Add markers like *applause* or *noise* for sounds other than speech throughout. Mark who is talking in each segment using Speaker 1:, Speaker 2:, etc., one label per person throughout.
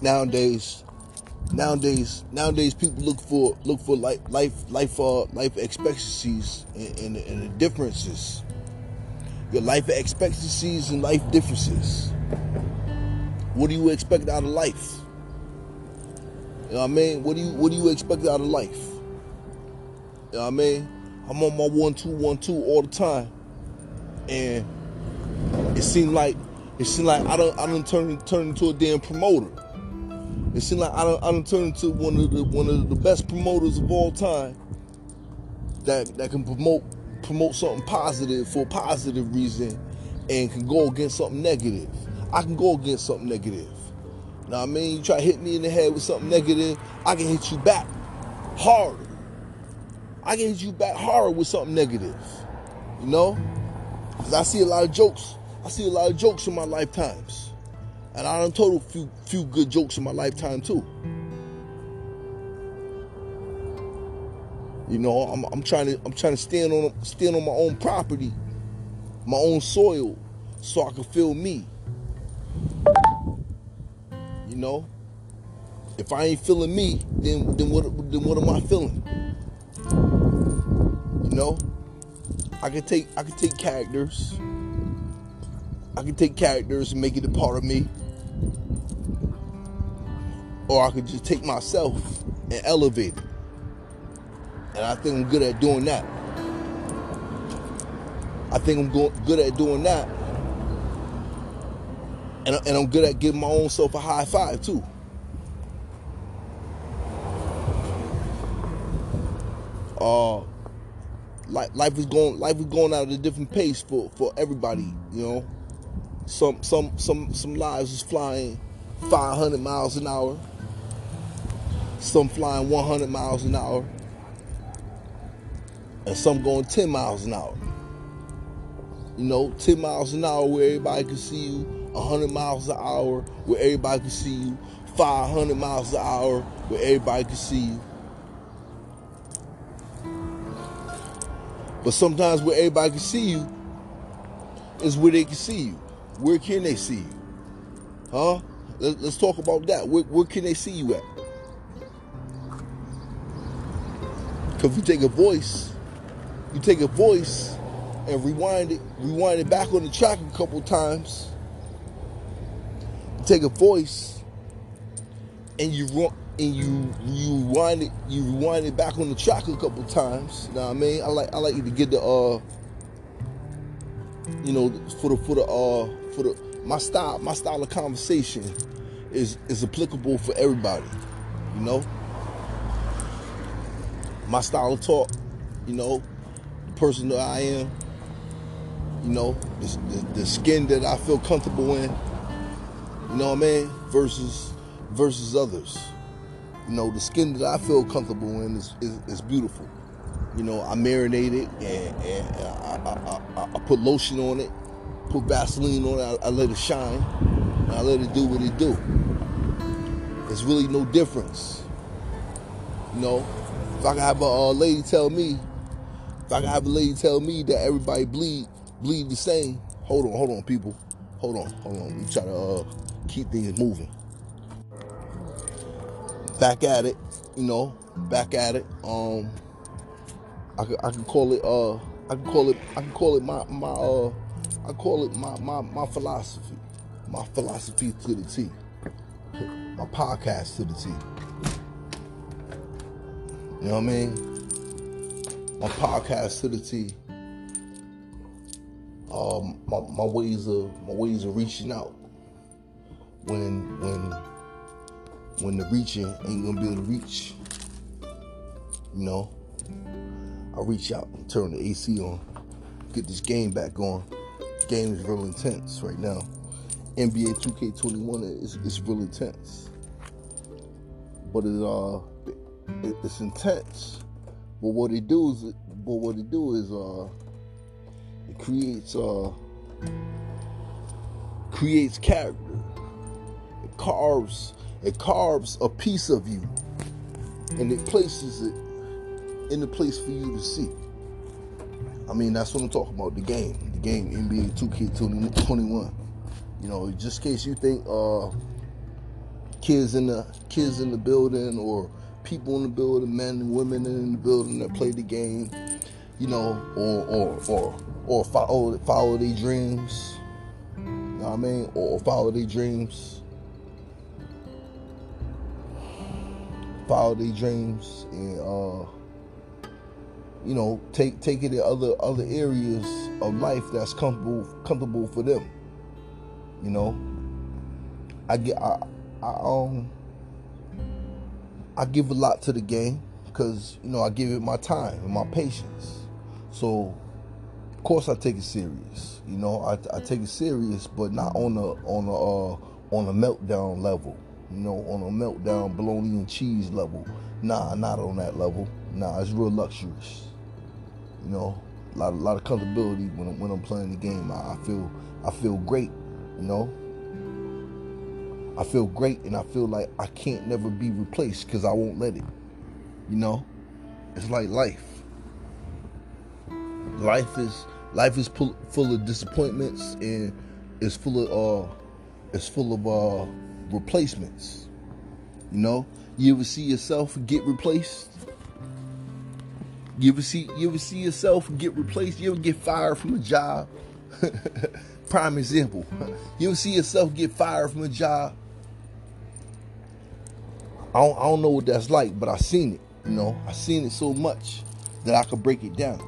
Speaker 1: nowadays, nowadays, nowadays people look for look for life life life uh, life expectancies and, and, and the differences. Your life expectancies and life differences. What do you expect out of life? You know what I mean? What do you what do you expect out of life? You know what I mean? I'm on my one two one two all the time. And it seemed like it seemed like I don't I don't turn turn into a damn promoter. It seemed like I don't I into one of the one of the best promoters of all time that that can promote promote something positive for a positive reason and can go against something negative. I can go against something negative. Now I mean? You try to hit me in the head with something negative, I can hit you back harder. I can hit you back harder with something negative. You know? Because I see a lot of jokes. I see a lot of jokes in my lifetimes. And I done told a few few good jokes in my lifetime too. You know, I'm, I'm trying to I'm trying to stand on stand on my own property, my own soil, so I can feel me. You know, if I ain't feeling me, then then what then what am I feeling? You know, I can take I can take characters. I can take characters and make it a part of me. Or I could just take myself and elevate it. And I think I'm good at doing that. I think I'm go- good at doing that. And, and I'm good at giving my own self a high five too. Uh, life, life is going life is going at a different pace for, for everybody, you know. Some some some some lives is flying 500 miles an hour. Some flying 100 miles an hour and some going 10 miles an hour. You know, 10 miles an hour where everybody can see you, 100 miles an hour where everybody can see you, 500 miles an hour where everybody can see you. But sometimes where everybody can see you is where they can see you. Where can they see you? Huh? Let, us talk about that. Where, where can they see you at? Because you take a voice you take a voice and rewind it, rewind it back on the track a couple times. You take a voice and you and you you rewind it, you rewind it back on the track a couple times. You know what I mean? I like I like you to get the uh you know for the for the uh for the my style my style of conversation is is applicable for everybody. You know? My style of talk, you know, the person that I am, you know, the, the, the, skin that I feel comfortable in, you know what I mean, versus versus others. You know, the skin that I feel comfortable in is, is, is beautiful. You know, I marinate it and, and I, I, I, I, put lotion on it, put Vaseline on it, I, let it shine, I let it do what it do. There's really no difference. You know, if I can have a, a lady tell me if I can have a lady tell me that everybody bleed bleed the same, hold on, hold on, people, hold on, hold on. We try to uh, keep things moving. Back at it, you know, back at it. Um, I can, I can call it uh, I can call it I can call it my my uh, I call it my my my philosophy, my philosophy to the T, my podcast to the T. You know what I mean? my podcast to the T. Um, my, my ways of my ways of reaching out when when when the reaching ain't gonna be able to reach. You know, I reach out and turn the AC on, get this game back on. The game is real intense right now. NBA 2K21 is, is real intense, but it uh it, it's intense but what it do is, but what it do is, uh, it creates, uh, creates character. It carves, it carves a piece of you, and it places it in the place for you to see. I mean, that's what I'm talking about. The game, the game, NBA 2K21. You know, just in case you think, uh, kids in the kids in the building or people in the building, men and women in the building that play the game, you know, or or or or follow follow their dreams. You know what I mean? Or follow their dreams. Follow their dreams and uh you know, take take it in other other areas of life that's comfortable comfortable for them. You know, I get I, I um I give a lot to the game because you know I give it my time and my patience. So of course I take it serious. You know I, I take it serious, but not on a on a uh, on a meltdown level. You know on a meltdown bologna and cheese level. Nah, not on that level. Nah, it's real luxurious. You know, a lot, a lot of comfortability when I'm, when I'm playing the game. I, I feel I feel great. You know, I feel great and I feel like I can't never be replaced because I won't let it. You know? It's like life. Life is life is full, full of disappointments and it's full of uh it's full of uh replacements. You know? You ever see yourself get replaced? You ever see you ever see yourself get replaced? You ever get fired from a job? *laughs* Prime example. You ever see yourself get fired from a job? I don't, I don't know what that's like, but I seen it. You know, I seen it so much that I could break it down.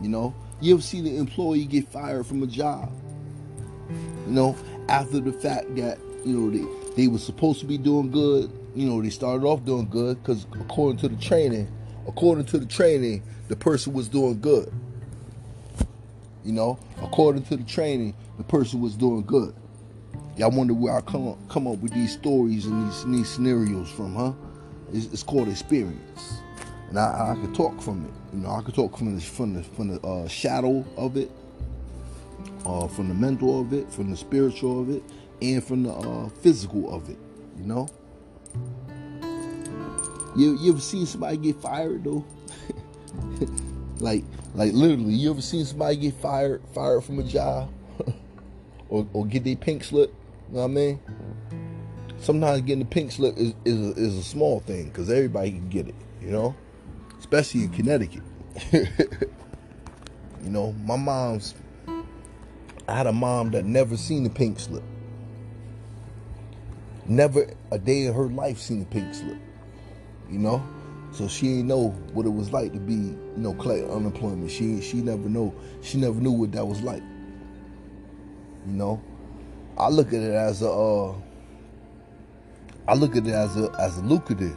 Speaker 1: You know, you ever see the employee get fired from a job? You know, after the fact that you know they they were supposed to be doing good. You know, they started off doing good because according to the training, according to the training, the person was doing good. You know, according to the training, the person was doing good. Y'all wonder where I come up, come up with these stories and these, these scenarios from, huh? It's, it's called experience, and I, I could talk from it. You know, I could talk from the from the from the uh, shadow of it, uh, from the mental of it, from the spiritual of it, and from the uh, physical of it. You know. You, you ever seen somebody get fired though? *laughs* like like literally, you ever seen somebody get fired fired from a job? *laughs* or, or get their pink slip? You know what I mean? Sometimes getting the pink slip is, is, a, is a small thing because everybody can get it, you know? Especially in Connecticut. *laughs* you know, my mom's, I had a mom that never seen the pink slip. Never a day in her life seen the pink slip. You know? So she ain't know what it was like to be, you know, collect unemployment. She she never know. She never knew what that was like. You know? I look at it as a, uh, I look at it as a as a lucrative.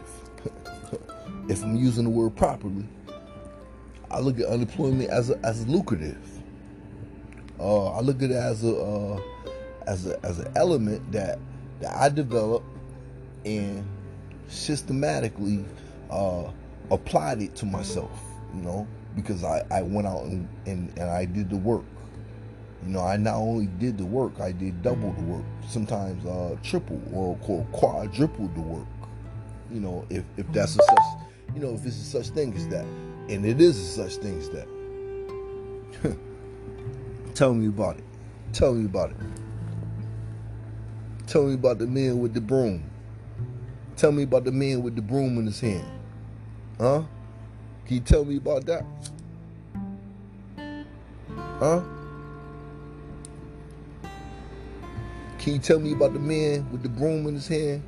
Speaker 1: *laughs* if I'm using the word properly, I look at unemployment as a as a lucrative. Uh, I look at it as a uh, as a as an element that that I developed and systematically uh, applied it to myself. You know, because I, I went out and, and, and I did the work. You know, I not only did the work, I did double the work, sometimes uh, triple or quadruple the work. You know, if, if that's a such, you know, if it's a such thing as that, and it is a such thing as that. *laughs* Tell me about it. Tell me about it. Tell me about the man with the broom. Tell me about the man with the broom in his hand. Huh? Can you tell me about that? Huh? Can you tell me about the man with the broom in his hand?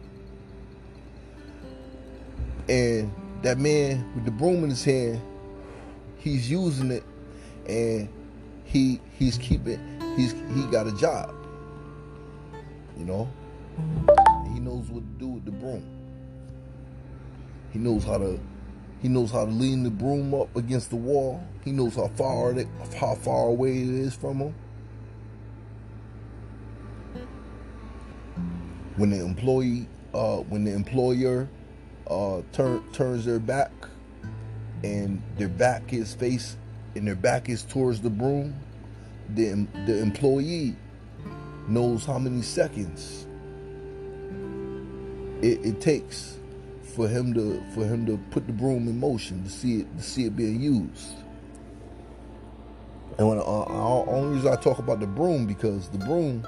Speaker 1: And that man with the broom in his hand, he's using it and he he's keeping he's he got a job. You know? He knows what to do with the broom. He knows how to he knows how to lean the broom up against the wall. He knows how far it, how far away it is from him. When the employee, uh, when the employer uh, turn, turns their back and their back is face and their back is towards the broom, the the employee knows how many seconds it, it takes for him to for him to put the broom in motion to see it to see it being used. And when uh, only reason I talk about the broom because the broom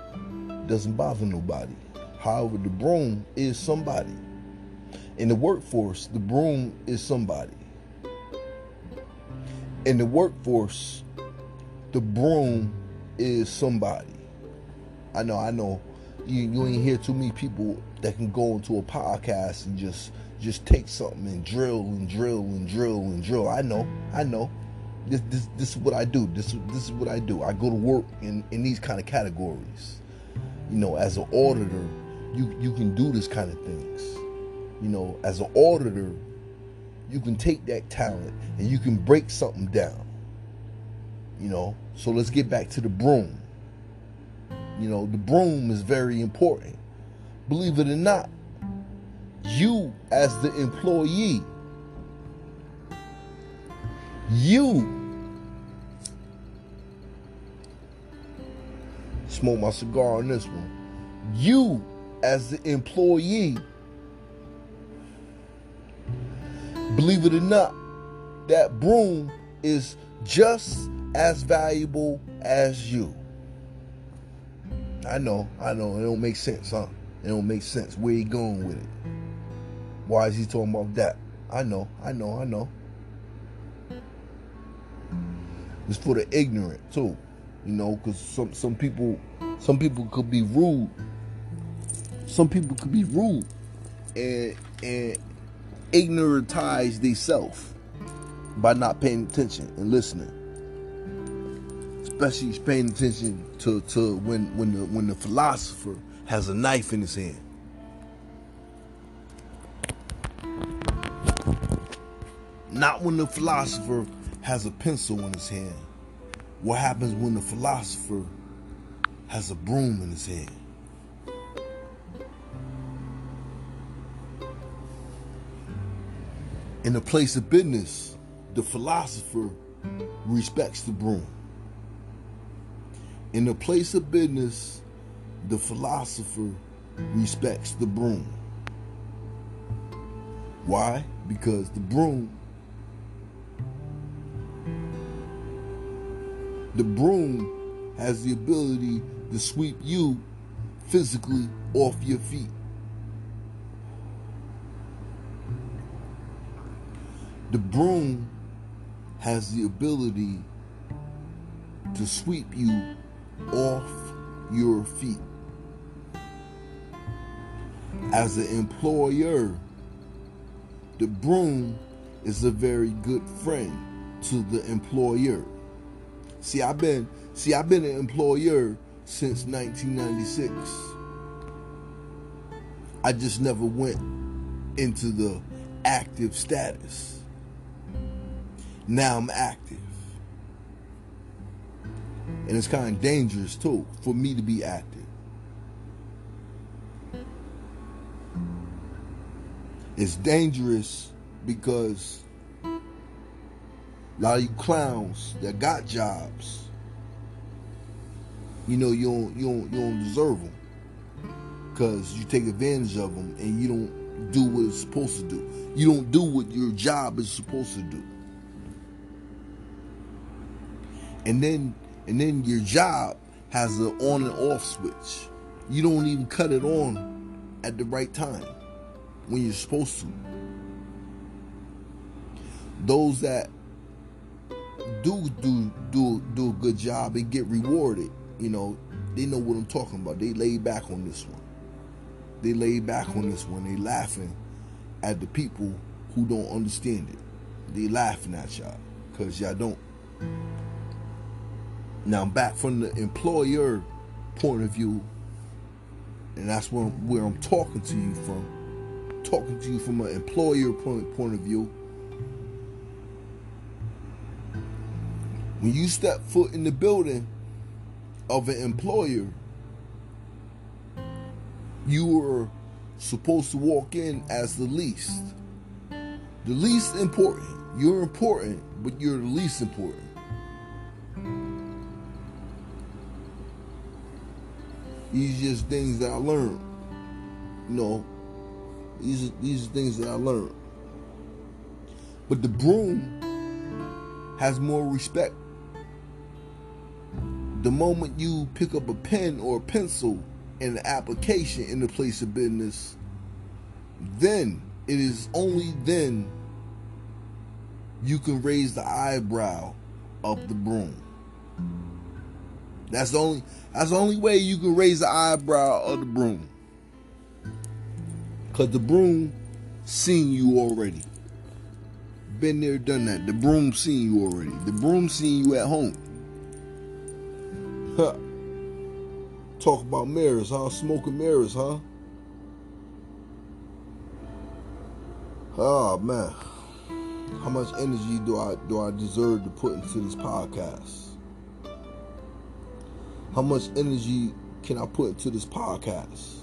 Speaker 1: doesn't bother nobody. However, the broom is somebody. In the workforce, the broom is somebody. In the workforce, the broom is somebody. I know, I know. You, you ain't hear too many people that can go into a podcast and just just take something and drill and drill and drill and drill. I know, I know. This this this is what I do. This this is what I do. I go to work in in these kind of categories. You know, as an auditor, you you can do this kind of things. You know, as an auditor, you can take that talent and you can break something down. You know, so let's get back to the broom. You know, the broom is very important. Believe it or not, you as the employee, you smoke my cigar on this one. You as the employee, believe it or not, that broom is just as valuable as you. I know, I know, it don't make sense, huh? It don't make sense. Where he going with it? Why is he talking about that? I know, I know, I know. It's for the ignorant too, you know, because some some people some people could be rude. Some people could be rude and and ignorantize themselves by not paying attention and listening especially paying attention to, to when when the when the philosopher has a knife in his hand. Not when the philosopher has a pencil in his hand. What happens when the philosopher has a broom in his hand? In the place of business, the philosopher respects the broom. In the place of business, the philosopher respects the broom. Why? Because the broom the broom has the ability to sweep you physically off your feet. The broom has the ability to sweep you off your feet. As an employer, the broom is a very good friend to the employer. See, I've been see I've been an employer since 1996. I just never went into the active status. Now I'm active. And it's kind of dangerous too for me to be active. It's dangerous because a lot of you clowns that got jobs, you know, you don't you don't you don't deserve them because you take advantage of them and you don't do what it's supposed to do. You don't do what your job is supposed to do. And then and then your job has an on and off switch. You don't even cut it on at the right time when you're supposed to. Those that do do do do a good job and get rewarded, you know, they know what I'm talking about. They lay back on this one. They lay back on this one. They laughing at the people who don't understand it. They laughing at y'all because y'all don't now, back from the employer point of view, and that's where, where I'm talking to you from, talking to you from an employer point, point of view. When you step foot in the building of an employer, you are supposed to walk in as the least. The least important. You're important, but you're the least important. These just things that I learned. You know, these are, these are things that I learned. But the broom has more respect. The moment you pick up a pen or a pencil and the application in the place of business, then it is only then you can raise the eyebrow of the broom. That's the only that's the only way you can raise the eyebrow of the broom. Cause the broom seen you already. Been there, done that. The broom seen you already. The broom seen you at home. Huh. Talk about mirrors, huh? Smoking mirrors, huh? Oh man. How much energy do I do I deserve to put into this podcast? How much energy can I put into this podcast?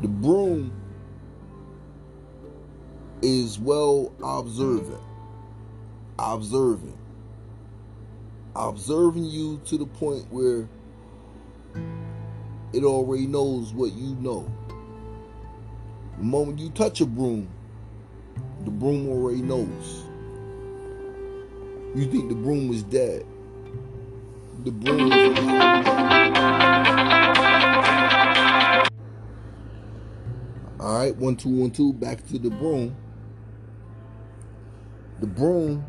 Speaker 1: The broom is well observant. Observant. Observing you to the point where it already knows what you know. The moment you touch a broom, the broom already knows. You think the broom is dead. The broom is All right, one, two, one, two, back to the broom. The broom,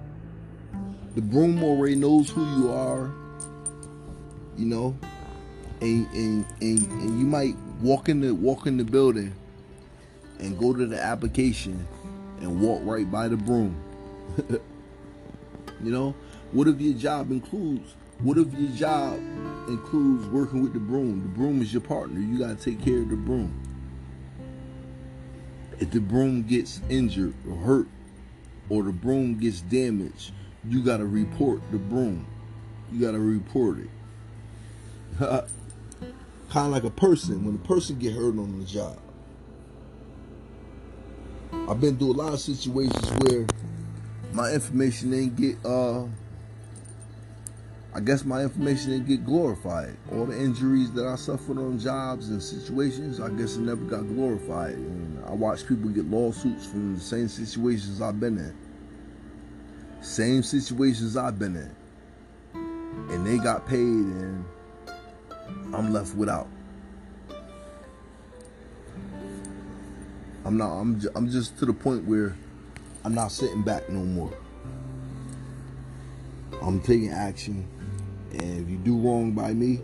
Speaker 1: the broom already knows who you are, you know, and and and, and you might walk in the walk in the building and go to the application and walk right by the broom. *laughs* you know, what if your job includes? What if your job includes working with the broom? The broom is your partner. You gotta take care of the broom. If the broom gets injured or hurt, or the broom gets damaged, you gotta report the broom. You gotta report it. *laughs* kind of like a person when a person get hurt on the job i've been through a lot of situations where my information didn't get uh i guess my information didn't get glorified all the injuries that i suffered on jobs and situations i guess it never got glorified and i watched people get lawsuits from the same situations i've been in same situations i've been in and they got paid and I'm left without. I'm not. I'm. I'm just to the point where I'm not sitting back no more. I'm taking action, and if you do wrong by me,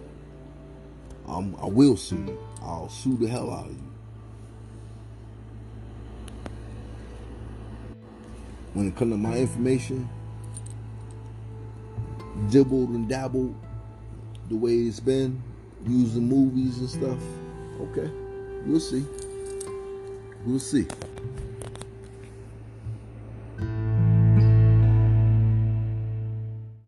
Speaker 1: I'm, I will sue you. I'll sue the hell out of you. When it comes to my information, dibbled and dabbled the way it's been, using movies and stuff. Okay, we'll see. We'll see.